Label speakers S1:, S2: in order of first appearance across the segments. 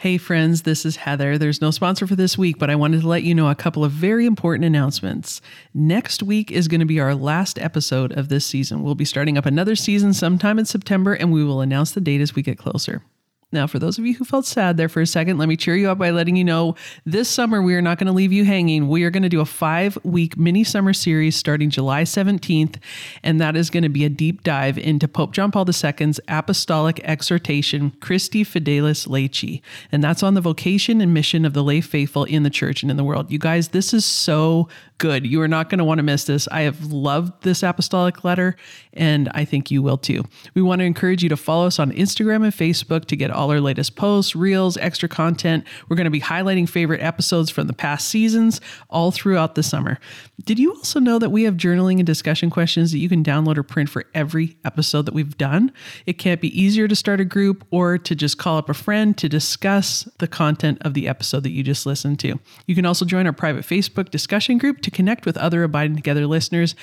S1: Hey, friends, this is Heather. There's no sponsor for this week, but I wanted to let you know a couple of very important announcements. Next week is going to be our last episode of this season. We'll be starting up another season sometime in September, and we will announce the date as we get closer. Now, for those of you who felt sad there for a second, let me cheer you up by letting you know this summer we are not going to leave you hanging. We are going to do a five week mini summer series starting July 17th, and that is going to be a deep dive into Pope John Paul II's apostolic exhortation, Christifideles Laici. And that's on the vocation and mission of the lay faithful in the church and in the world. You guys, this is so good. You are not going to want to miss this. I have loved this apostolic letter, and I think you will too. We want to encourage you to follow us on Instagram and Facebook to get all our latest posts, reels, extra content. We're going to be highlighting favorite episodes from the past seasons all throughout the summer. Did you also know that we have journaling and discussion questions that you can download or print for every episode that we've done? It can't be easier to start a group or to just call up a friend to discuss the content of the episode that you just listened to. You can also join our private Facebook discussion group to connect with other Abiding Together listeners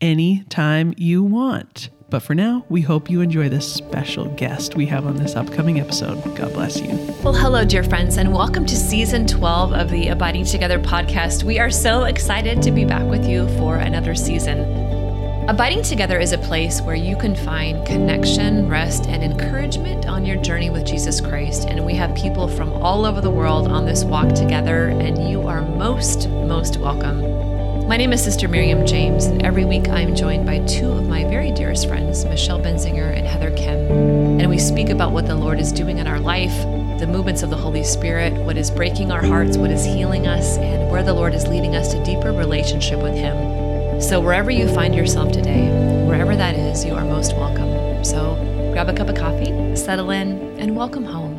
S1: anytime you want. But for now, we hope you enjoy this special guest we have on this upcoming episode. God bless you.
S2: Well, hello, dear friends, and welcome to season 12 of the Abiding Together podcast. We are so excited to be back with you for another season. Abiding Together is a place where you can find connection, rest, and encouragement on your journey with Jesus Christ. And we have people from all over the world on this walk together, and you are most, most welcome. My name is Sister Miriam James, and every week I am joined by two of my very dearest friends, Michelle Benzinger and Heather Khym. And we speak about what the Lord is doing in our life, the movements of the Holy Spirit, what is breaking our hearts, what is healing us, and where the Lord is leading us to deeper relationship with Him. So, wherever you find yourself today, wherever that is, you are most welcome. So, grab a cup of coffee, settle in, and welcome home.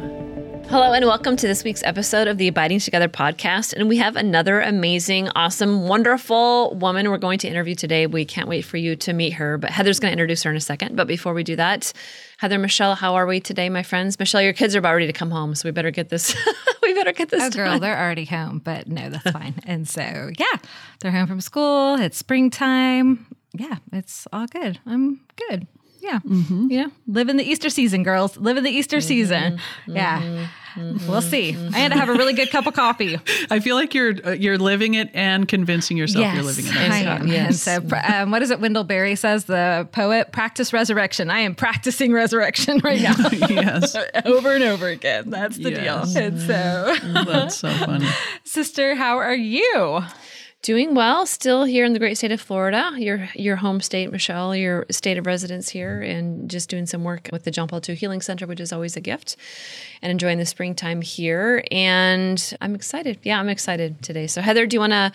S2: Hello, and welcome to this week's episode of the Abiding Together podcast. And we have another amazing, awesome, wonderful woman we're going to interview today. We can't wait for you to meet her, but Heather's going to introduce her in a second. But before we do that, Heather, Michelle, how are we today, my friends? Michelle, your kids are about ready to come home, so we better get this. we better get this.
S3: Oh, girl, they're already home, but no, that's fine. and so, yeah, they're home from school. It's springtime. Yeah, it's all good. I'm good. Yeah. Mm-hmm. Yeah. Living the Easter season, girls. Live in the Easter mm-hmm. season. Yeah. Mm-hmm. Mm-hmm. We'll see. I had to have a really good cup of coffee.
S1: I feel like you're uh, you're living it and convincing yourself yes, you're living it.
S3: I am. Yes. And so, um, what is it? Wendell Berry says, the poet, practice resurrection. I am practicing resurrection right now. yes. over and over again. That's the yes. deal. And so,
S1: that's so funny.
S3: Sister, how are you?
S2: Doing well, still here in the great state of Florida, your your home state, Michelle, your state of residence here, and just doing some work with the John Paul II Healing Center, which is always a gift, and enjoying the springtime here. And I'm excited. Yeah, I'm excited today. So, Heather, do you want to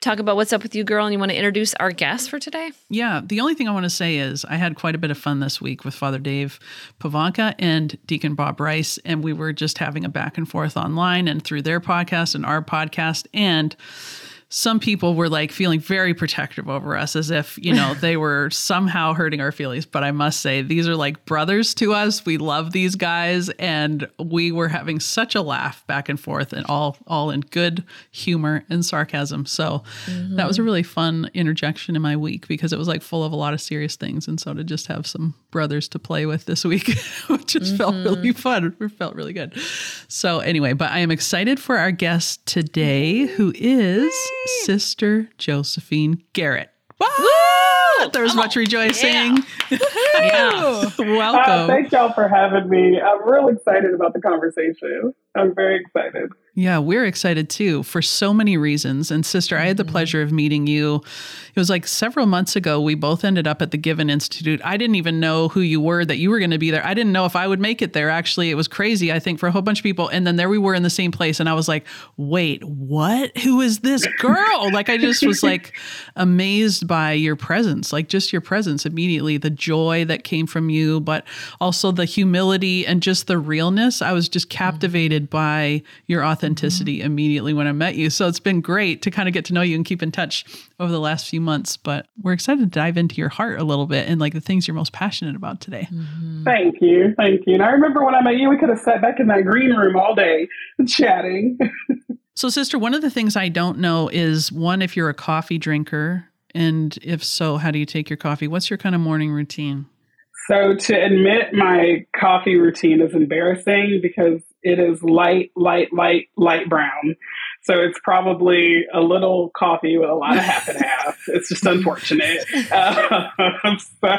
S2: talk about what's up with you, girl, and you want to introduce our guest for today?
S1: Yeah. The only thing I want to say is I had quite a bit of fun this week with Father Dave Pivonka and Deacon Bob Rice, and we were just having a back and forth online and through their podcast and our podcast. And some people were like feeling very protective over us as if, you know, they were somehow hurting our feelings. But I must say, these are like brothers to us. We love these guys. And we were having such a laugh back and forth and all all in good humor and sarcasm. So mm-hmm. that was a really fun interjection in my week because it was like full of a lot of serious things. And so to just have some brothers to play with this week, which just mm-hmm. felt really fun. It felt really good. So anyway, but I am excited for our guest today, who is Sister Josephine Garrett. Woo! There was much rejoicing.
S4: Yeah. yeah. Welcome. Uh, thank y'all for having me. I'm real excited about the conversation. I'm very excited.
S1: Yeah, we're excited too for so many reasons. And sister, I had the mm-hmm. pleasure of meeting you. It was like several months ago. We both ended up at the Given Institute. I didn't even know who you were, that you were going to be there. I didn't know if I would make it there. Actually, it was crazy, I think, for a whole bunch of people. And then there we were in the same place. And I was like, wait, what? Who is this girl? like, I just was like amazed by your presence, like just your presence immediately, the joy that came from you, but also the humility and just the realness. I was just captivated mm-hmm. by your authenticity authenticity mm-hmm. immediately when I met you. So it's been great to kind of get to know you and keep in touch over the last few months. But we're excited to dive into your heart a little bit and like the things you're most passionate about today.
S4: Mm-hmm. Thank you. Thank you. And I remember when I met you, we could have sat back in that green room all day chatting.
S1: so, sister, one of the things I don't know is one, if you're a coffee drinker, and if so, how do you take your coffee? What's your kind of morning routine?
S4: So, to admit my coffee routine is embarrassing because it is light, light, light, light brown. So it's probably a little coffee with a lot of half and half. It's just unfortunate. Uh, so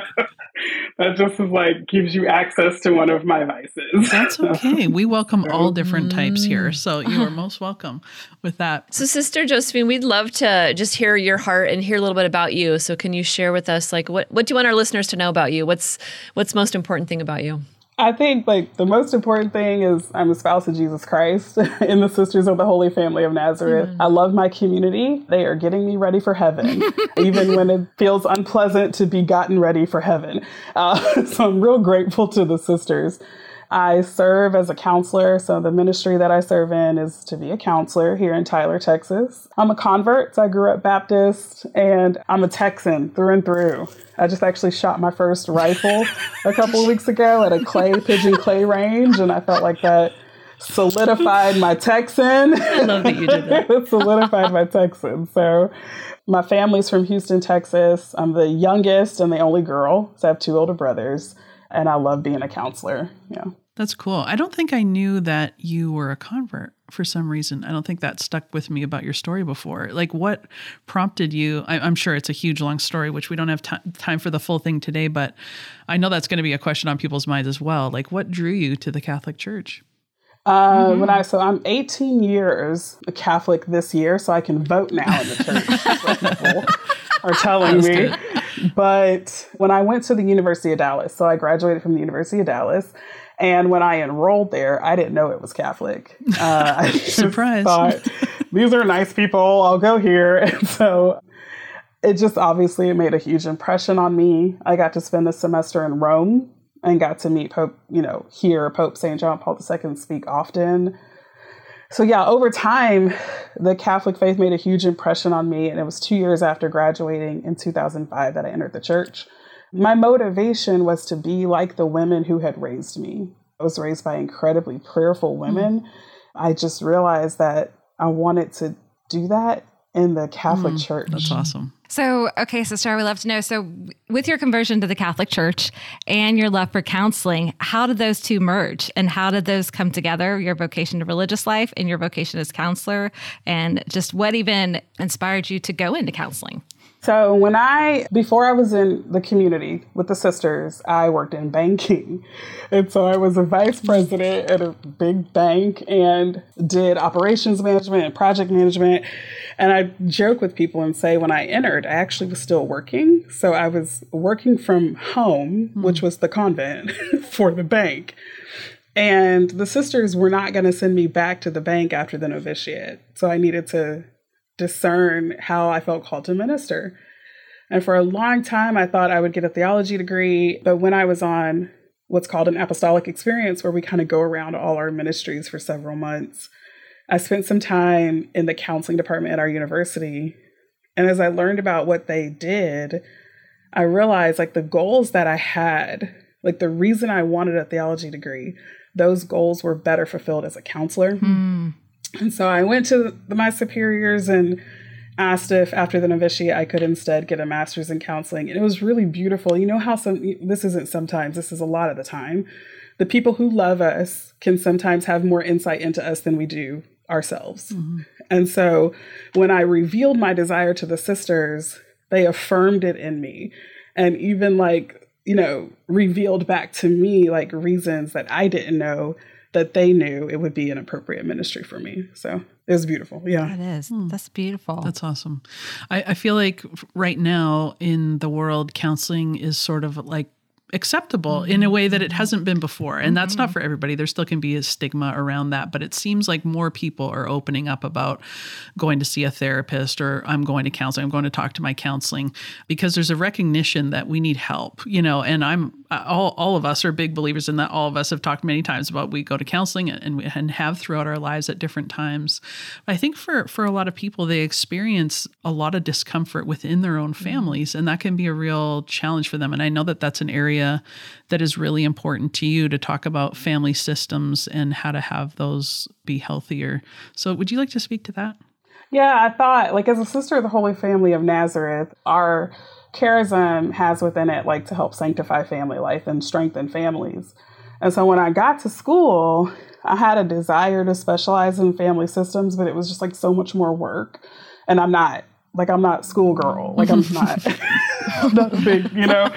S4: that just is like gives you access to one of my vices.
S1: That's okay. We welcome all different types here. So you are most welcome with that.
S2: So Sister Josephine, we'd love to just hear your heart and hear a little bit about you. So can you share with us like what what do you want our listeners to know about you? What's what's most important thing about you?
S4: I think like the most important thing is I'm a spouse of Jesus Christ in the Sisters of the Holy Family of Nazareth. Mm-hmm. I love my community. They are getting me ready for heaven, even when it feels unpleasant to be gotten ready for heaven. Uh, so I'm real grateful to the sisters. I serve as a counselor. So the ministry that I serve in is to be a counselor here in Tyler, Texas. I'm a convert. So I grew up Baptist and I'm a Texan through and through. I just actually shot my first rifle a couple of weeks ago at a clay pigeon clay range. And I felt like that solidified my Texan.
S2: I love that you did that.
S4: it solidified my Texan. So my family's from Houston, Texas. I'm the youngest and the only girl. So I have two older brothers and I love being a counselor. Yeah.
S1: That's cool. I don't think I knew that you were a convert for some reason. I don't think that stuck with me about your story before. Like, what prompted you? I, am sure it's a huge, long story, which we don't have t- time for the full thing today, but I know that's going to be a question on people's minds as well. Like, what drew you to the Catholic Church?
S4: Uh, mm-hmm. When I so I'm 18 years a Catholic this year, so I can vote now in the church. People are telling me. Good. But when I went to the University of Dallas, so I graduated from the University of Dallas, and when I enrolled there, I didn't know it was Catholic.
S1: Uh, I Surprise! Thought,
S4: These are nice people. I'll go here, and so it just obviously made a huge impression on me. I got to spend a semester in Rome and got to meet Pope, you know, hear Pope St. John Paul II speak often. So, yeah, over time, the Catholic faith made a huge impression on me. And it was two years after graduating in 2005 that I entered the church. My motivation was to be like the women who had raised me. I was raised by incredibly prayerful women. Mm. I just realized that I wanted to do that in the Catholic mm, Church.
S1: That's awesome.
S3: So, okay, sister, I would love to know. So, with your conversion to the Catholic Church and your love for counseling, how did those two merge and how did those come together? Your vocation to religious life and your vocation as counselor, and just what even inspired you to go into counseling?
S4: So, when I, before I was in the community with the sisters, I worked in banking. And so I was a vice president at a big bank and did operations management and project management. And I joke with people and say when I entered, I actually was still working. So I was working from home, mm-hmm. which was the convent for the bank. And the sisters were not going to send me back to the bank after the novitiate. So I needed to discern how I felt called to minister. And for a long time, I thought I would get a theology degree. But when I was on what's called an apostolic experience, where we kind of go around all our ministries for several months, I spent some time in the counseling department at our university. And as I learned about what they did, I realized like the goals that I had, like the reason I wanted a theology degree, those goals were better fulfilled as a counselor. Mm. And so I went to my superiors and asked if after the novitiate I could instead get a master's in counseling. And it was really beautiful. You know how some this isn't sometimes, this is a lot of the time. The people who love us can sometimes have more insight into us than we do ourselves. Mm-hmm. And so when I revealed my desire to the sisters, they affirmed it in me. And even like, you know, revealed back to me like reasons that I didn't know that they knew it would be an appropriate ministry for me. So it was beautiful. Yeah.
S3: It is. Hmm. That's beautiful.
S1: That's awesome. I, I feel like right now in the world, counseling is sort of like acceptable mm-hmm. in a way that it hasn't been before. And mm-hmm. that's not mm-hmm. for everybody. There still can be a stigma around that, but it seems like more people are opening up about going to see a therapist or I'm going to counseling, I'm going to talk to my counseling because there's a recognition that we need help, you know, and I'm all, all of us are big believers in that. All of us have talked many times about we go to counseling and, we, and have throughout our lives at different times. I think for, for a lot of people, they experience a lot of discomfort within their own mm-hmm. families, and that can be a real challenge for them. And I know that that's an area that is really important to you to talk about family systems and how to have those be healthier. So, would you like to speak to that?
S4: Yeah, I thought, like, as a sister of the Holy Family of Nazareth, our charism has within it, like, to help sanctify family life and strengthen families. And so when I got to school, I had a desire to specialize in family systems, but it was just like so much more work. And I'm not like I'm not schoolgirl. Like I'm not I'm not big, you know.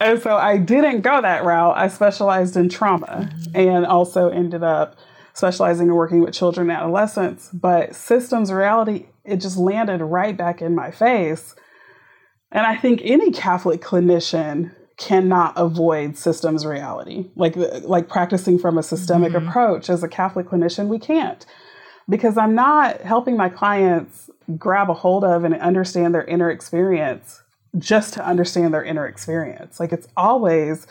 S4: And so I didn't go that route. I specialized in trauma and also ended up specializing in working with children and adolescents. But systems reality, it just landed right back in my face. And I think any Catholic clinician cannot avoid systems reality. Like like practicing from a systemic mm-hmm. approach as a Catholic clinician, we can't. Because I'm not helping my clients grab a hold of and understand their inner experience just to understand their inner experience. Like it's always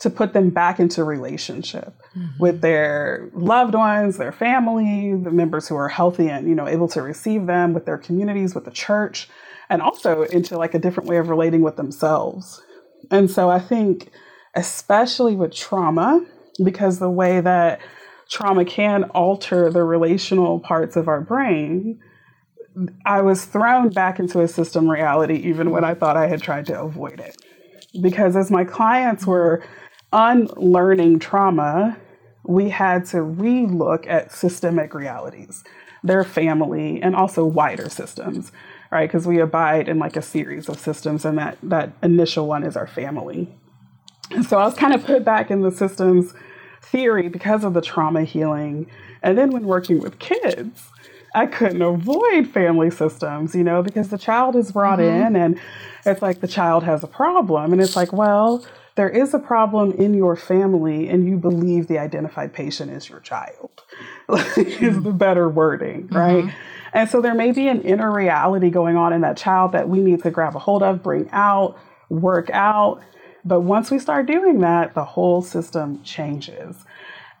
S4: to put them back into relationship mm-hmm. with their loved ones, their family, the members who are healthy and, you know, able to receive them with their communities, with the church, and also into like a different way of relating with themselves. And so I think, especially with trauma, because the way that trauma can alter the relational parts of our brain, I was thrown back into a system reality even when I thought I had tried to avoid it. Because as my clients were unlearning trauma, we had to relook at systemic realities, their family, and also wider systems right? Because we abide in like a series of systems, and that that initial one is our family. And so I was kind of put back in the systems theory because of the trauma healing, and then when working with kids. I couldn't avoid family systems, you know, because the child is brought mm-hmm. in and it's like the child has a problem. And it's like, well, there is a problem in your family and you believe the identified patient is your child, is the better wording, right? Mm-hmm. And so there may be an inner reality going on in that child that we need to grab a hold of, bring out, work out. But once we start doing that, the whole system changes.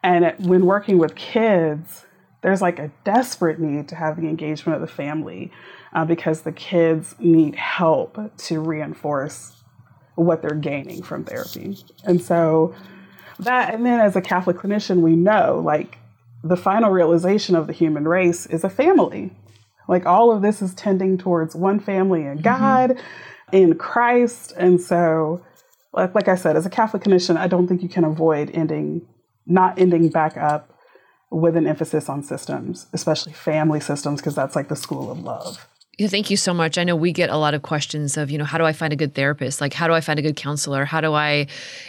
S4: And when working with kids, there's like a desperate need to have the engagement of the family uh, because the kids need help to reinforce what they're gaining from therapy. And so that, and then as a Catholic clinician, we know like the final realization of the human race is a family. Like all of this is tending towards one family in mm-hmm. God, mm-hmm. in Christ. And so, like, like I said, as a Catholic clinician, I don't think you can avoid ending, not ending back up with an emphasis on systems, especially family systems, because that's like the school of love.
S2: Yeah, thank you so much. I know we get a lot of questions of, you know, how do I find a good therapist? Like, how do I find a good counselor? How do I?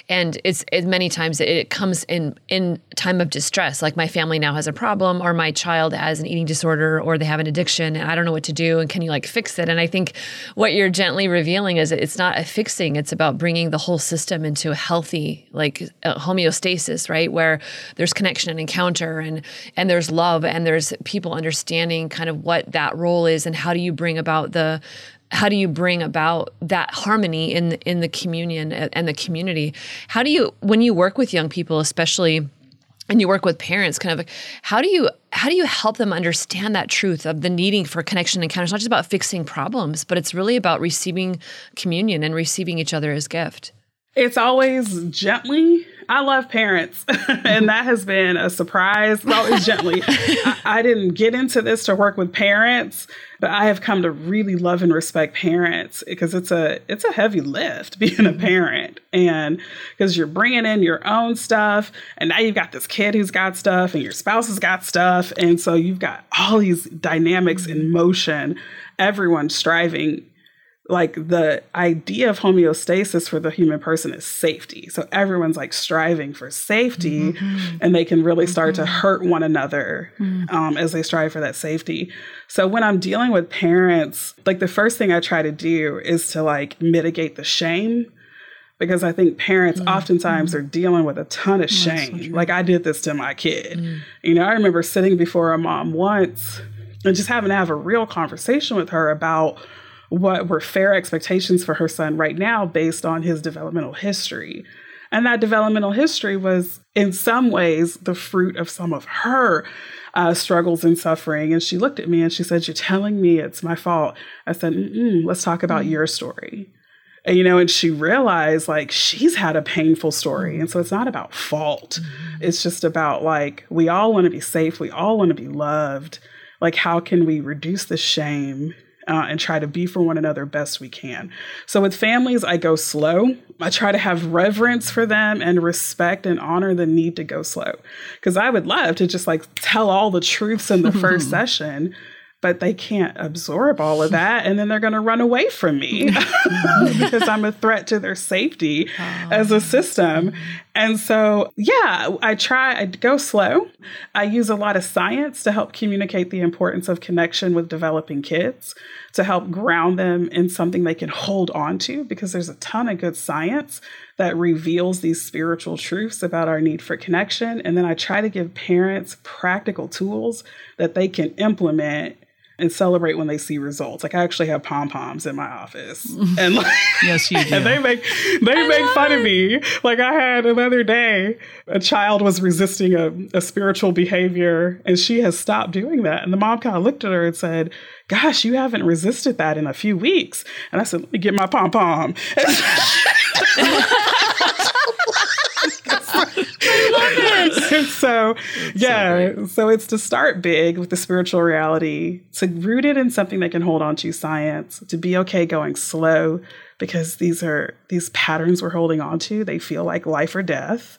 S2: And it's it, many times it comes in in time of distress. Like my family now has a problem, or my child has an eating disorder, or they have an addiction, and I don't know what to do. And can you like fix it? And I think what you're gently revealing is it's not a fixing. It's about bringing the whole system into a healthy like homeostasis, right? Where there's connection and encounter, and and there's love, and there's people understanding kind of what that role is, and how do you bring about the how do you bring about that harmony in in the communion and the community? How do you when you work with young people especially and you work with parents kind of how do you how do you help them understand that truth of the needing for connection and encounter it's not just about fixing problems but it's really about receiving communion and receiving each other as gift.
S4: It's always gently I love parents, and that has been a surprise. Always gently. I, I, didn't get into this to work with parents, but I have come to really love and respect parents because it's a it's a heavy lift being a parent, and because you're bringing in your own stuff, and now you've got this kid who's got stuff, and your spouse has got stuff, and so you've got all these dynamics in motion. Everyone striving like the idea of homeostasis for the human person is safety. So everyone's like striving for safety mm-hmm. and they can really start mm-hmm. to hurt one another mm-hmm. um, as they strive for that safety. So when I'm dealing with parents, like the first thing I try to do is to like mitigate the shame because I think parents mm-hmm. oftentimes are dealing with a ton of shame. So like I did this to my kid. Mm. You know, I remember sitting before a mom once and just having to have a real conversation with her about what were fair expectations for her son right now based on his developmental history. And that developmental history was, in some ways, the fruit of some of her uh, struggles and suffering. And she looked at me and she said, You're telling me it's my fault. I said, Let's talk about mm-hmm. your story. And, you know, and she realized like she's had a painful story. And so it's not about fault. Mm-hmm. It's just about like, we all want to be safe. We all want to be loved. Like, how can we reduce the shame uh, and try to be for one another best we can. So with families, I go slow. I try to have reverence for them and respect and honor the need to go slow. Because I would love to just like tell all the truths in the first session but they can't absorb all of that and then they're going to run away from me because I'm a threat to their safety oh. as a ah. system. And so, yeah, I try I go slow. I use a lot of science to help communicate the importance of connection with developing kids, to help ground them in something they can hold on to because there's a ton of good science that reveals these spiritual truths about our need for connection. And then I try to give parents practical tools that they can implement and celebrate when they see results. Like I actually have pom poms in my office, and like,
S1: yes, you do.
S4: And they make they I make fun it. of me. Like I had another day, a child was resisting a, a spiritual behavior, and she has stopped doing that. And the mom kind of looked at her and said, "Gosh, you haven't resisted that in a few weeks." And I said, "Let me get my pom pom." so yeah so, so, it's to start big with the spiritual reality to root it in something that can hold on to science to be okay going slow because these are these patterns we're holding on to they feel like life or death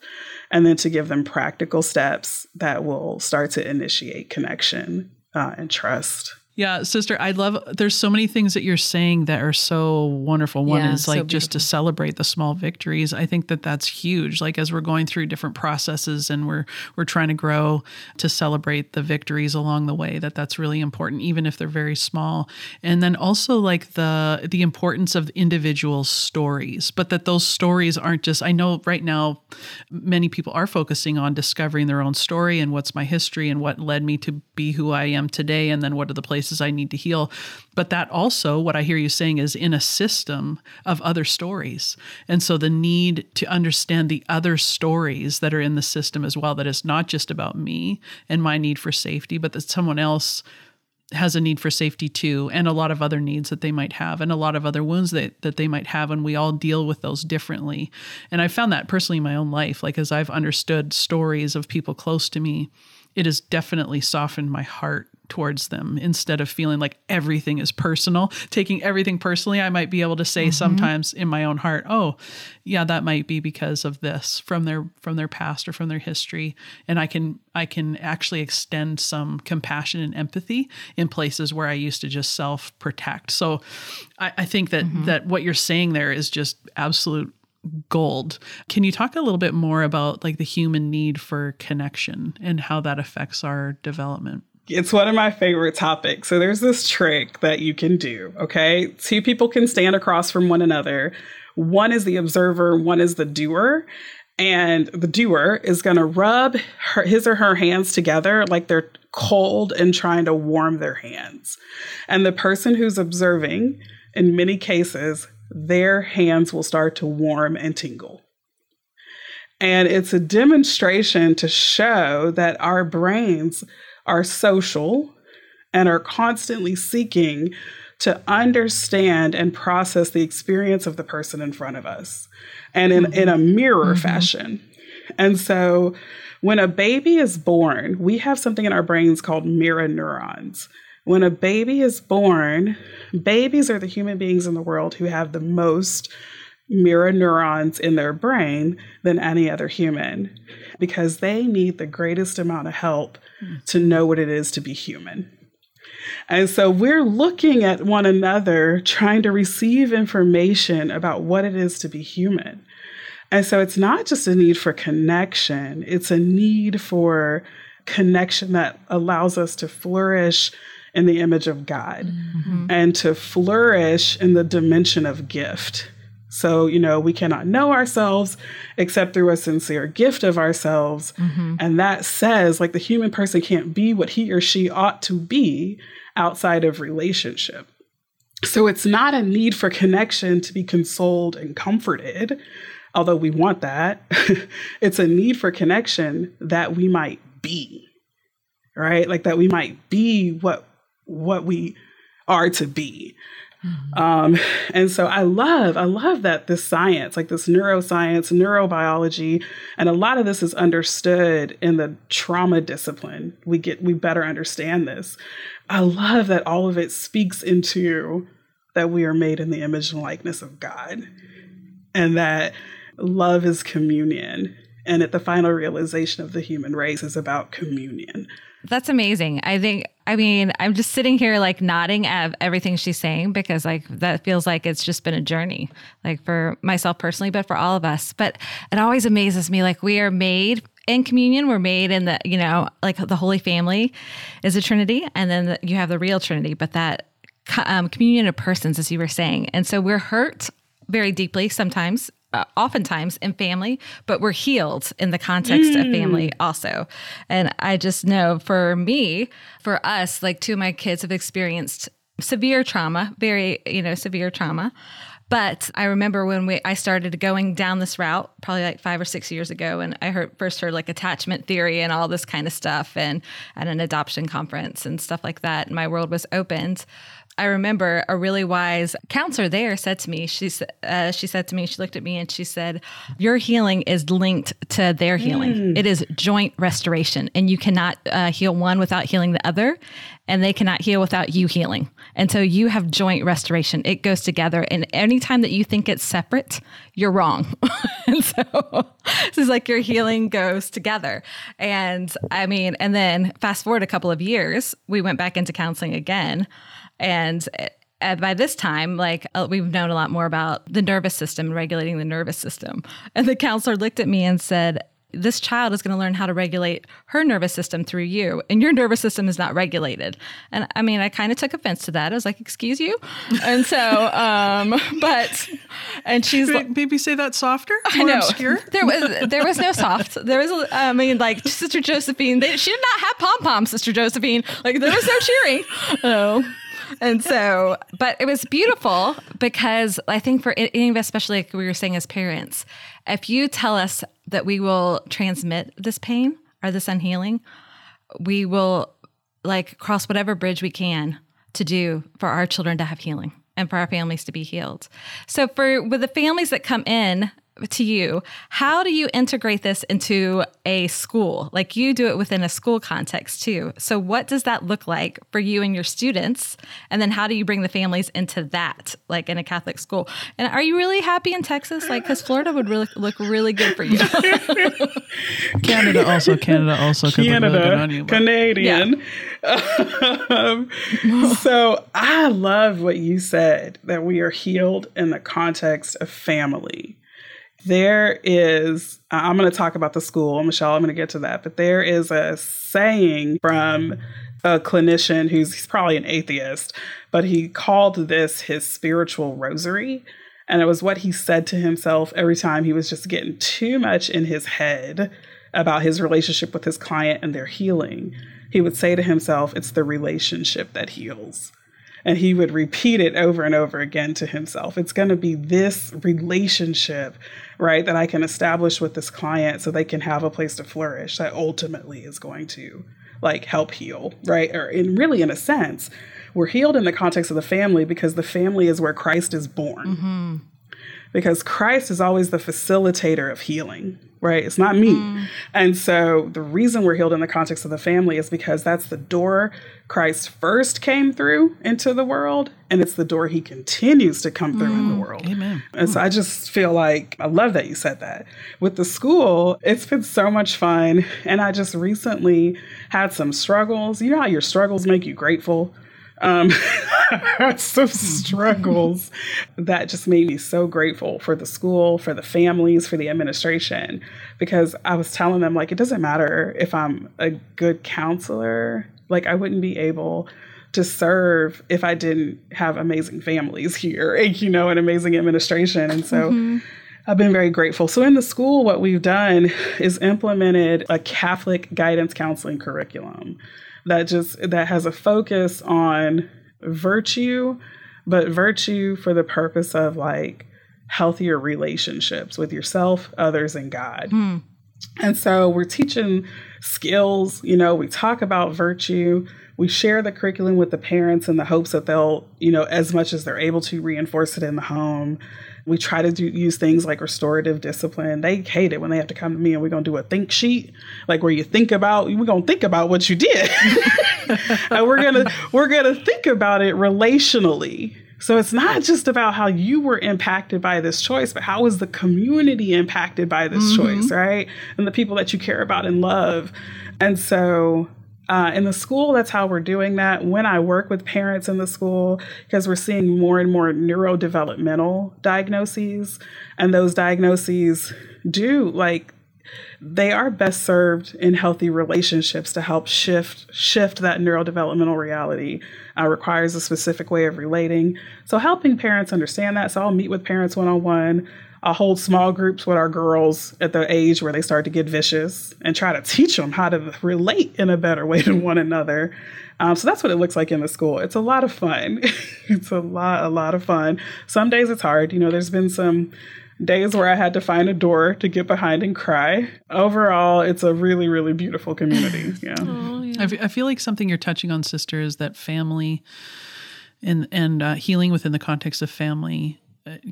S4: and then to give them practical steps that will start to initiate connection uh, and trust
S1: yeah, sister, I love there's so many things that you're saying that are so wonderful. One yeah, is like so just to celebrate the small victories. I think that that's huge. Like as we're going through different processes and we're we're trying to grow to celebrate the victories along the way that that's really important even if they're very small. And then also like the the importance of individual stories, but that those stories aren't just I know right now many people are focusing on discovering their own story and what's my history and what led me to be who I am today and then what are the places places I need to heal. But that also, what I hear you saying, is in a system of other stories. And so the need to understand the other stories that are in the system as well, that it's not just about me and my need for safety, but that someone else has a need for safety too and a lot of other needs that they might have and a lot of other wounds that, that they might have and we all deal with those differently and i found that personally in my own life like as i've understood stories of people close to me it has definitely softened my heart towards them instead of feeling like everything is personal taking everything personally i might be able to say mm-hmm. sometimes in my own heart oh yeah that might be because of this from their from their past or from their history and i can i can actually extend some compassion and empathy in places where i used to just self protect so I, I, think that mm-hmm. that what you're saying there is just absolute gold. Can you talk a little bit more about like the human need for connection and how that affects our development?
S4: It's one of my favorite topics. So there's this trick that you can do, okay? Two people can stand across from one another. One is the observer, one is the doer. And the doer is going to rub her, his or her hands together like they're cold and trying to warm their hands. And the person who's observing, in many cases, their hands will start to warm and tingle. And it's a demonstration to show that our brains are social and are constantly seeking to understand and process the experience of the person in front of us and in, mm-hmm. in a mirror mm-hmm. fashion. And so when a baby is born, we have something in our brains called mirror neurons. When a baby is born, babies are the human beings in the world who have the most mirror neurons in their brain than any other human because they need the greatest amount of help to know what it is to be human. And so we're looking at one another, trying to receive information about what it is to be human. And so it's not just a need for connection, it's a need for connection that allows us to flourish in the image of God mm-hmm. and to flourish in the dimension of gift. So, you know, we cannot know ourselves except through a sincere gift of ourselves. Mm-hmm. And that says, like, the human person can't be what he or she ought to be outside of relationship. So, it's not a need for connection to be consoled and comforted, although we want that. it's a need for connection that we might be, right? Like, that we might be what what we are to be. Um, and so I love, I love that this science, like this neuroscience, neurobiology, and a lot of this is understood in the trauma discipline. We get, we better understand this. I love that all of it speaks into that we are made in the image and likeness of God and that love is communion. And at the final realization of the human race is about communion.
S3: That's amazing. I think, I mean, I'm just sitting here like nodding at everything she's saying because, like, that feels like it's just been a journey, like for myself personally, but for all of us. But it always amazes me, like, we are made in communion, we're made in the, you know, like the Holy Family is a Trinity, and then the, you have the real Trinity, but that um, communion of persons, as you were saying. And so we're hurt very deeply sometimes uh, oftentimes in family, but we're healed in the context mm. of family also. And I just know for me, for us, like two of my kids have experienced severe trauma, very, you know, severe trauma. But I remember when we I started going down this route, probably like five or six years ago, and I heard first heard like attachment theory and all this kind of stuff, and at an adoption conference and stuff like that. And my world was opened. I remember a really wise counselor there said to me, she, uh, she said to me, she looked at me and she said, Your healing is linked to their healing. Mm. It is joint restoration, and you cannot uh, heal one without healing the other, and they cannot heal without you healing. And so you have joint restoration, it goes together. And anytime that you think it's separate, you're wrong. and so this is like your healing goes together. And I mean, and then fast forward a couple of years, we went back into counseling again. And uh, by this time, like uh, we've known a lot more about the nervous system, regulating the nervous system. And the counselor looked at me and said, this child is going to learn how to regulate her nervous system through you, and your nervous system is not regulated. And I mean, I kind of took offense to that. I was like, "Excuse you," and so, um, but, and she's
S1: like, maybe say that softer.
S3: I know obscure. there was there was no soft. There was, I mean, like Sister Josephine. They, she did not have pom poms, Sister Josephine. Like there was no cheering. Oh and so, but it was beautiful because I think for any of us, especially like we were saying as parents, if you tell us that we will transmit this pain or this unhealing, we will like cross whatever bridge we can to do for our children to have healing and for our families to be healed. So for with the families that come in to you, how do you integrate this into a school? Like you do it within a school context too. So, what does that look like for you and your students? And then, how do you bring the families into that, like in a Catholic school? And are you really happy in Texas? Like, because Florida would really look really good for you.
S1: Canada also, Canada also,
S4: Canada, really you, Canadian. Yeah. um, so, I love what you said that we are healed in the context of family there is, I'm going to talk about the school, Michelle, I'm going to get to that, but there is a saying from a clinician who's he's probably an atheist, but he called this his spiritual rosary. And it was what he said to himself every time he was just getting too much in his head about his relationship with his client and their healing. He would say to himself, It's the relationship that heals. And he would repeat it over and over again to himself. It's going to be this relationship, right, that I can establish with this client so they can have a place to flourish that ultimately is going to like help heal, right? Or in really, in a sense, we're healed in the context of the family because the family is where Christ is born. Mm-hmm. Because Christ is always the facilitator of healing, right? It's not me. Mm. And so the reason we're healed in the context of the family is because that's the door Christ first came through into the world, and it's the door he continues to come through mm. in the mm. world.
S1: Amen.
S4: And so I just feel like I love that you said that. With the school, it's been so much fun. And I just recently had some struggles. You know how your struggles make you grateful? Um, some struggles that just made me so grateful for the school, for the families, for the administration, because I was telling them, like, it doesn't matter if I'm a good counselor, like, I wouldn't be able to serve if I didn't have amazing families here, you know, an amazing administration. And so, mm-hmm. I've been very grateful. So in the school, what we've done is implemented a Catholic guidance counseling curriculum that just that has a focus on virtue, but virtue for the purpose of like healthier relationships with yourself, others, and God. Mm. And so we're teaching skills. You know, we talk about virtue. We share the curriculum with the parents in the hopes that they'll, you know, as much as they're able to reinforce it in the home. We try to do, use things like restorative discipline. They hate it when they have to come to me and we're going to do a think sheet, like where you think about, we're going to think about what you did. and we're going to, we're going to think about it relationally. So it's not just about how you were impacted by this choice, but how was the community impacted by this mm-hmm. choice, right? And the people that you care about and love. And so uh, in the school, that's how we're doing that. When I work with parents in the school, because we're seeing more and more neurodevelopmental diagnoses, and those diagnoses do like they are best served in healthy relationships to help shift shift that neurodevelopmental reality. Uh, requires a specific way of relating. So helping parents understand that. So i'll meet with parents one-on-one I'll hold small groups with our girls at the age where they start to get vicious and try to teach them how to relate in a better way to one another. Um, so that's what it looks like in the school. It's a lot of fun. it's a lot, a lot of fun. Some days it's hard. You know, there's been some days where I had to find a door to get behind and cry. Overall, it's a really, really beautiful community. Yeah.
S1: Oh, yeah. I, f- I feel like something you're touching on, sister, is that family and and uh, healing within the context of family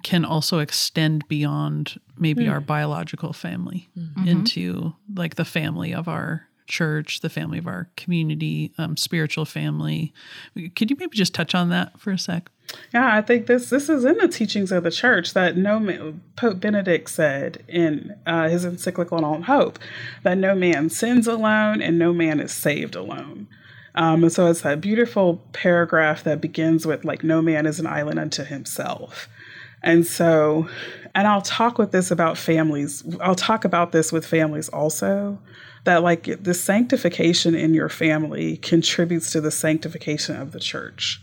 S1: can also extend beyond maybe mm. our biological family mm-hmm. into like the family of our church, the family of our community, um, spiritual family. Could you maybe just touch on that for a sec?
S4: Yeah, I think this this is in the teachings of the church that no man, Pope Benedict said in uh, his encyclical on hope that no man sins alone and no man is saved alone. Um, and so it's that beautiful paragraph that begins with like no man is an island unto himself. And so, and I'll talk with this about families. I'll talk about this with families also that like the sanctification in your family contributes to the sanctification of the church.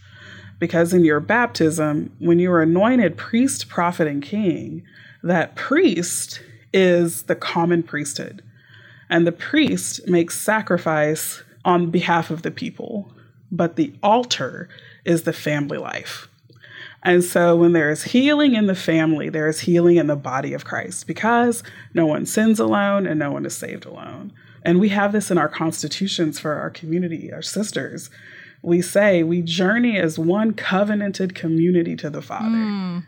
S4: Because in your baptism, when you are anointed priest, prophet, and king, that priest is the common priesthood. And the priest makes sacrifice on behalf of the people, but the altar is the family life. And so when there is healing in the family, there is healing in the body of Christ because no one sins alone and no one is saved alone. And we have this in our constitutions for our community, our sisters. We say we journey as one covenanted community to the Father. Mm.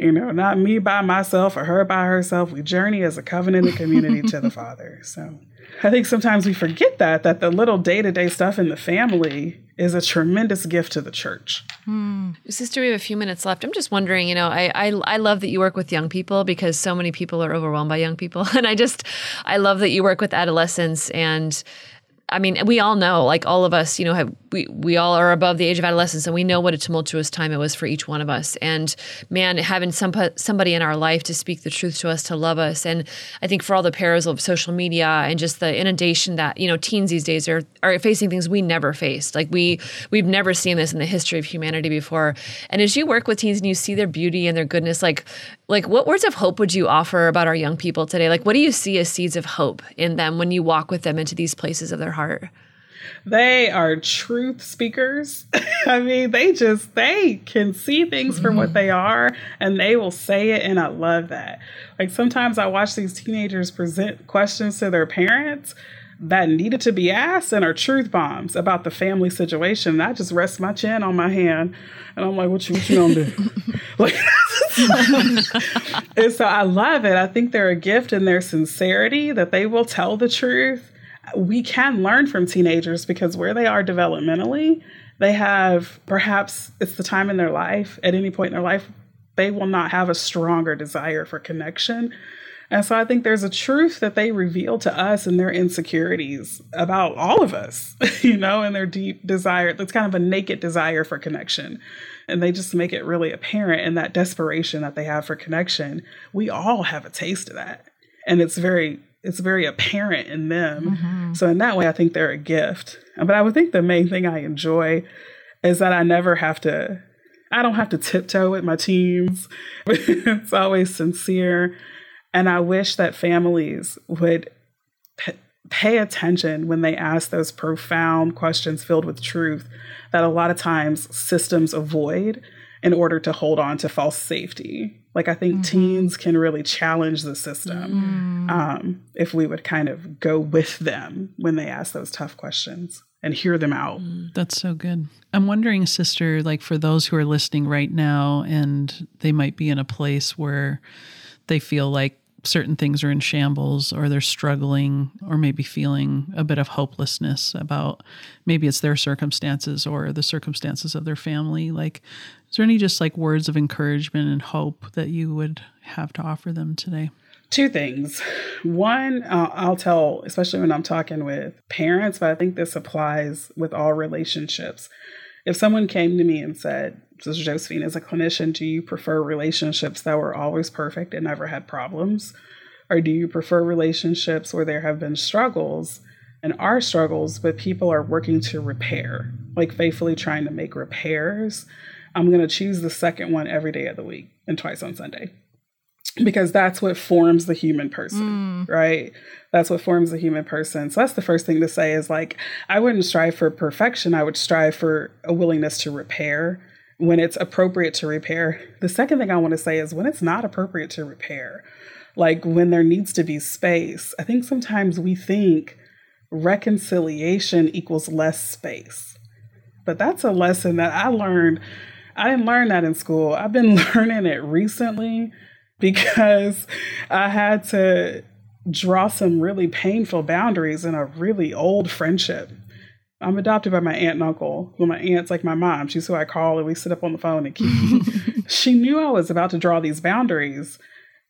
S4: You know, not me by myself or her by herself. We journey as a covenanted community to the Father. So I think sometimes we forget that, that the little day to day stuff in the family is a tremendous gift to the church.
S2: Hmm. Sister, we have a few minutes left. I'm just wondering, you know, I, I I love that you work with young people because so many people are overwhelmed by young people, and I just I love that you work with adolescents and I mean, we all know, like all of us, you know, have we we all are above the age of adolescence, and we know what a tumultuous time it was for each one of us. And man, having some somebody in our life to speak the truth to us, to love us, and I think for all the perils of social media and just the inundation that you know teens these days are are facing things we never faced. Like we we've never seen this in the history of humanity before. And as you work with teens and you see their beauty and their goodness, like like what words of hope would you offer about our young people today? Like what do you see as seeds of hope in them when you walk with them into these places of their heart?
S4: They are truth speakers. I mean, they just they can see things mm-hmm. for what they are and they will say it and I love that. Like sometimes I watch these teenagers present questions to their parents that needed to be asked and are truth bombs about the family situation. And I just rest my chin on my hand and I'm like, what you, what you gonna do? like, and so I love it. I think they're a gift in their sincerity that they will tell the truth we can learn from teenagers because where they are developmentally, they have perhaps it's the time in their life, at any point in their life, they will not have a stronger desire for connection. And so I think there's a truth that they reveal to us in their insecurities about all of us, you know, and their deep desire. That's kind of a naked desire for connection. And they just make it really apparent in that desperation that they have for connection. We all have a taste of that. And it's very it's very apparent in them. Mm-hmm. So in that way, I think they're a gift. But I would think the main thing I enjoy is that I never have to. I don't have to tiptoe with my teams. it's always sincere. And I wish that families would p- pay attention when they ask those profound questions filled with truth that a lot of times systems avoid in order to hold on to false safety. Like I think mm-hmm. teens can really challenge the system mm. um, if we would kind of go with them when they ask those tough questions and hear them out.
S1: Mm. That's so good. I'm wondering, sister, like for those who are listening right now and they might be in a place where they feel like certain things are in shambles or they're struggling or maybe feeling a bit of hopelessness about maybe it's their circumstances or the circumstances of their family. Like is there any just like words of encouragement and hope that you would have to offer them today?
S4: Two things. One uh, i'll tell especially when i'm talking with parents but i think this applies with all relationships if someone came to me and said Sister Josephine, as a clinician, do you prefer relationships that were always perfect and never had problems? Or do you prefer relationships where there have been struggles and are struggles, but people are working to repair, like faithfully trying to make repairs? I'm going to choose the second one every day of the week and twice on Sunday because that's what forms the human person, mm. right? That's what forms the human person. So that's the first thing to say is like, I wouldn't strive for perfection. I would strive for a willingness to repair when it's appropriate to repair. The second thing I want to say is when it's not appropriate to repair, like when there needs to be space. I think sometimes we think reconciliation equals less space. But that's a lesson that I learned. I didn't learn that in school. I've been learning it recently because I had to draw some really painful boundaries in a really old friendship. I'm adopted by my aunt and uncle. Well, my aunt's like my mom. She's who I call, and we sit up on the phone and keep. she knew I was about to draw these boundaries,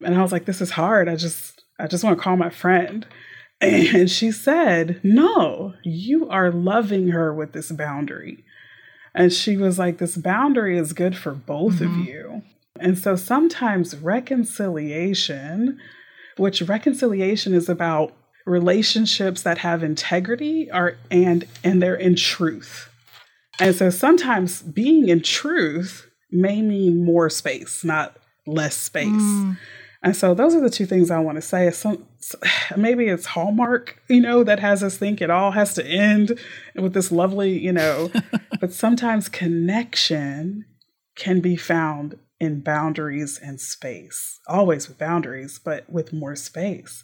S4: and I was like, "This is hard. I just, I just want to call my friend." And she said, "No, you are loving her with this boundary." And she was like, "This boundary is good for both mm-hmm. of you." And so sometimes reconciliation, which reconciliation is about relationships that have integrity are and and they're in truth. And so sometimes being in truth may mean more space, not less space. Mm. And so those are the two things I want to say. Some maybe it's Hallmark, you know, that has us think it all has to end with this lovely, you know, but sometimes connection can be found in boundaries and space, always with boundaries, but with more space.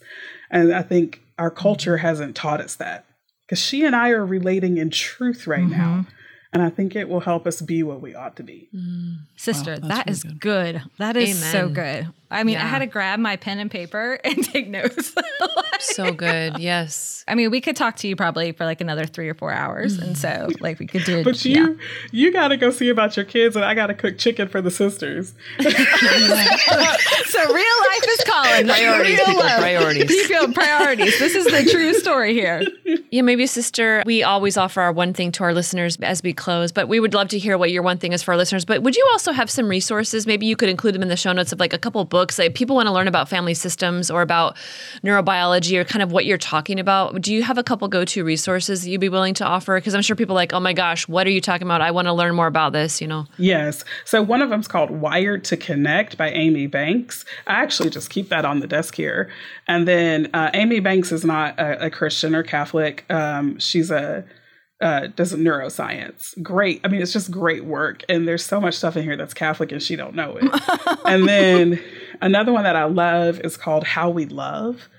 S4: And I think our culture mm-hmm. hasn't taught us that because she and I are relating in truth right mm-hmm. now. And I think it will help us be what we ought to be.
S3: Mm. Sister, wow, that really is good. good. That is Amen. so good. I mean, yeah. I had to grab my pen and paper and take notes.
S2: so good. Yes.
S3: I mean, we could talk to you probably for like another three or four hours. And so, mm. like, we could do it.
S4: But you, yeah. you got to go see about your kids, and I got to cook chicken for the sisters. so, real
S3: life is calling.
S2: Priorities, people, priorities.
S3: People, priorities. This is the true story here.
S2: Yeah, maybe, sister, we always offer our one thing to our listeners as we close, but we would love to hear what your one thing is for our listeners. But would you also have some resources? Maybe you could include them in the show notes of like a couple books. Like people want to learn about family systems or about neurobiology or kind of what you're talking about. Do you have a couple go to resources you'd be willing to offer? Because I'm sure people are like, oh my gosh, what are you talking about? I want to learn more about this, you know?
S4: Yes. So one of them is called Wired to Connect by Amy Banks. I actually just keep that on the desk here. And then uh, Amy Banks is not a, a Christian or Catholic. Um, she's a uh, does neuroscience. Great. I mean, it's just great work. And there's so much stuff in here that's Catholic and she don't know it. and then another one that I love is called How We Love.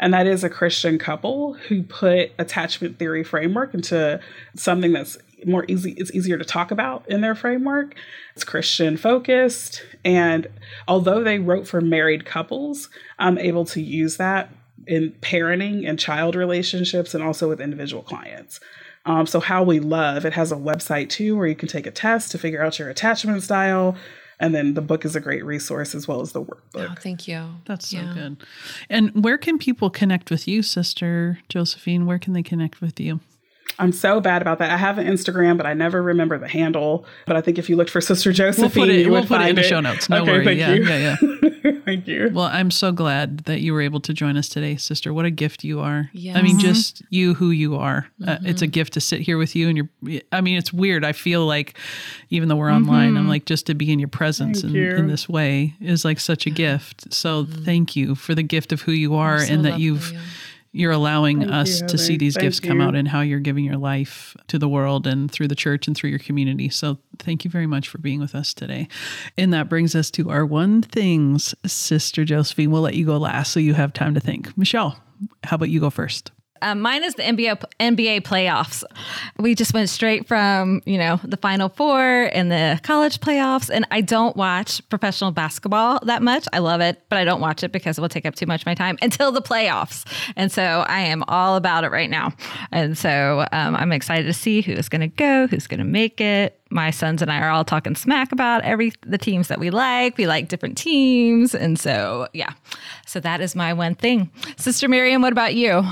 S4: And that is a Christian couple who put attachment theory framework into something that's more easy, it's easier to talk about in their framework. It's Christian focused. And although they wrote for married couples, I'm able to use that in parenting and child relationships and also with individual clients. Um, so, How We Love, it has a website too where you can take a test to figure out your attachment style. And then the book is a great resource as well as the workbook.
S2: Oh, thank you.
S1: That's so yeah. good. And where can people connect with you, Sister Josephine? Where can they connect with you?
S4: I'm so bad about that. I have an Instagram, but I never remember the handle. But I think if you looked for Sister Josephine,
S1: we'll put it,
S4: you
S1: we'll
S4: would
S1: put
S4: find
S1: it in
S4: it.
S1: the show notes. No
S4: okay,
S1: worry. Yeah,
S4: you.
S1: yeah, yeah.
S4: thank you.
S1: Well, I'm so glad that you were able to join us today, sister. What a gift you are. Yes. I mean, just you who you are. Mm-hmm. Uh, it's a gift to sit here with you. And you're, I mean, it's weird. I feel like even though we're online, mm-hmm. I'm like, just to be in your presence in, in, this way is like such a gift. So mm-hmm. thank you for the gift of who you are so and that you've. You you're allowing
S4: Thank
S1: us
S4: you,
S1: to see these
S4: Thank
S1: gifts come out and how you're giving your life to the world and through the church and through your community. So thank you very much for being with us today. And that brings us to our one things, Sister Josephine. We'll let you go last so you have time to think. Michelle, how about you go first?
S3: Um, mine is the NBA NBA playoffs. We just went straight from you know the Final Four and the college playoffs, and I don't watch professional basketball that much. I love it, but I don't watch it because it will take up too much of my time until the playoffs. And so I am all about it right now. And so um, I'm excited to see who's going to go, who's going to make it. My sons and I are all talking smack about every the teams that we like. We like different teams, and so yeah. So that is my one thing. Sister Miriam, what about you?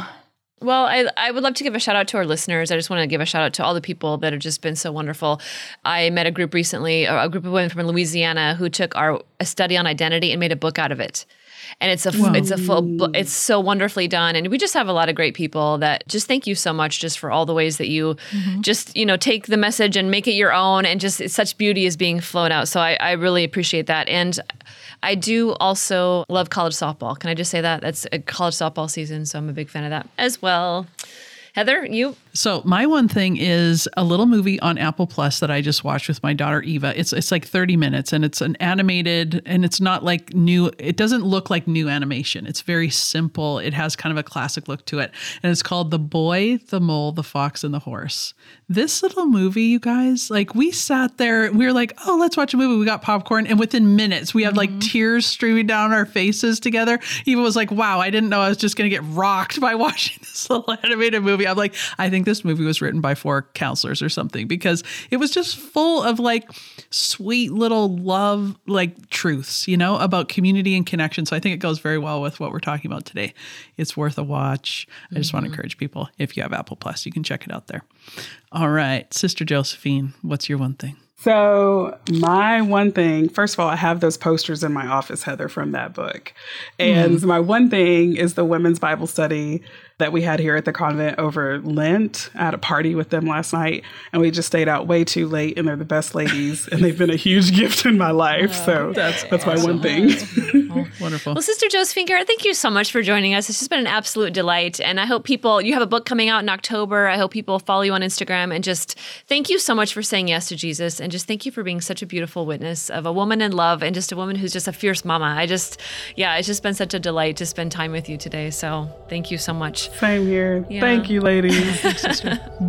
S2: Well, I, I would love to give a shout out to our listeners. I just want to give a shout out to all the people that have just been so wonderful. I met a group recently, a group of women from Louisiana who took our a study on identity and made a book out of it. And it's a it's a full it's so wonderfully done. And we just have a lot of great people that just thank you so much just for all the ways that you mm-hmm. just you know take the message and make it your own. And just it's such beauty is being flown out. So I, I really appreciate that. And I do also love college softball. Can I just say that? That's a college softball season, so I'm a big fan of that as well. Heather, you
S1: So my one thing is a little movie on Apple Plus that I just watched with my daughter Eva. It's it's like 30 minutes and it's an animated and it's not like new it doesn't look like new animation. It's very simple. It has kind of a classic look to it. And it's called The Boy, the Mole, the Fox and the Horse. This little movie, you guys, like we sat there, we were like, "Oh, let's watch a movie." We got popcorn and within minutes we had like mm-hmm. tears streaming down our faces together. Eva was like, "Wow, I didn't know I was just going to get rocked by watching this little animated movie." I'm like, I think this movie was written by four counselors or something because it was just full of like sweet little love, like truths, you know, about community and connection. So I think it goes very well with what we're talking about today. It's worth a watch. I just want to mm-hmm. encourage people if you have Apple Plus, you can check it out there. All right, Sister Josephine, what's your one thing?
S4: So, my one thing, first of all, I have those posters in my office, Heather, from that book. And mm-hmm. my one thing is the women's Bible study that we had here at the convent over Lent. I had a party with them last night, and we just stayed out way too late, and they're the best ladies, and they've been a huge gift in my life. so, that's, my one thing.
S1: Wonderful.
S2: Well, Sister Josephine Garrett, thank you so much for joining us. It's just been an absolute delight. And I hope people, you have a book coming out in October. I hope people follow you on Instagram. And just thank you so much for saying yes to Jesus. And just thank you for being such a beautiful witness of a woman in love and just a woman who's just a fierce mama. I just, yeah, it's just been such a delight to spend time with you today. So thank you so much.
S4: Same here.
S2: Yeah.
S4: Thank you, ladies.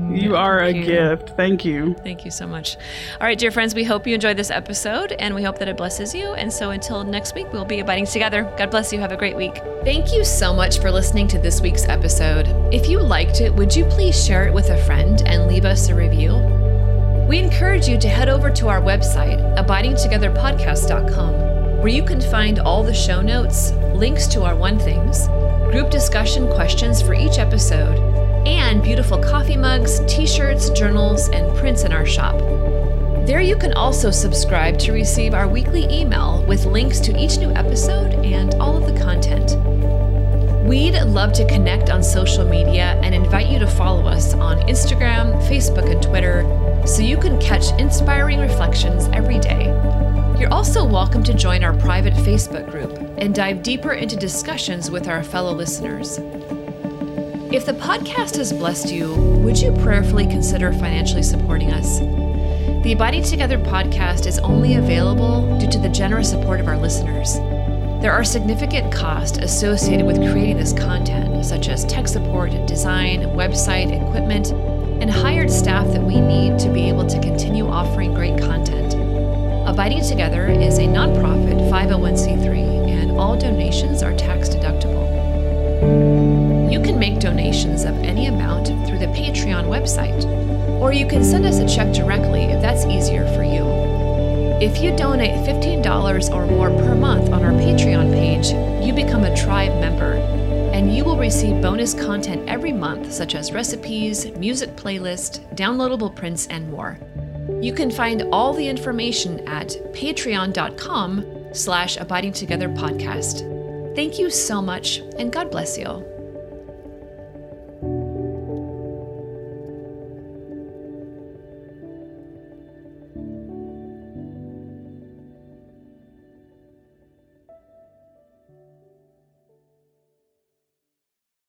S4: you are a
S2: you.
S4: gift. Thank you.
S2: Thank you so much. All right, dear friends, we hope you enjoyed this episode and we hope that it blesses you. And so until next week, we'll be abiding together. God bless you. Have a great week. Thank you so much for listening to this week's episode. If you liked it, would you please share it with a friend and leave us a review? We encourage you to head over to our website, abidingtogetherpodcast.com, where you can find all the show notes, links to our One Things, group discussion questions for each episode, and beautiful coffee mugs, t shirts, journals, and prints in our shop. There you can also subscribe to receive our weekly email with links to each new episode and all of the content. We'd love to connect on social media and invite you to follow us on Instagram, Facebook, and Twitter so you can catch inspiring reflections every day. You're also welcome to join our private Facebook group and dive deeper into discussions with our fellow listeners. If the podcast has blessed you, would you prayerfully consider financially supporting us? The Abiding Together podcast is only available due to the generous support of our listeners. There are significant costs associated with creating this content, such as tech support, design, website, equipment, and hired staff that we need to be able to continue offering great content. Abiding Together is a nonprofit 501c3, and all donations are tax deductible. You can make donations of any amount through the Patreon website, or you can send us a check directly if that's easier for you. If you donate $15 or more per month on our Patreon page, you become a tribe member, and you will receive bonus content every month, such as recipes, music playlist, downloadable prints, and more. You can find all the information at patreon.com slash abiding together podcast. Thank you so much, and God bless you.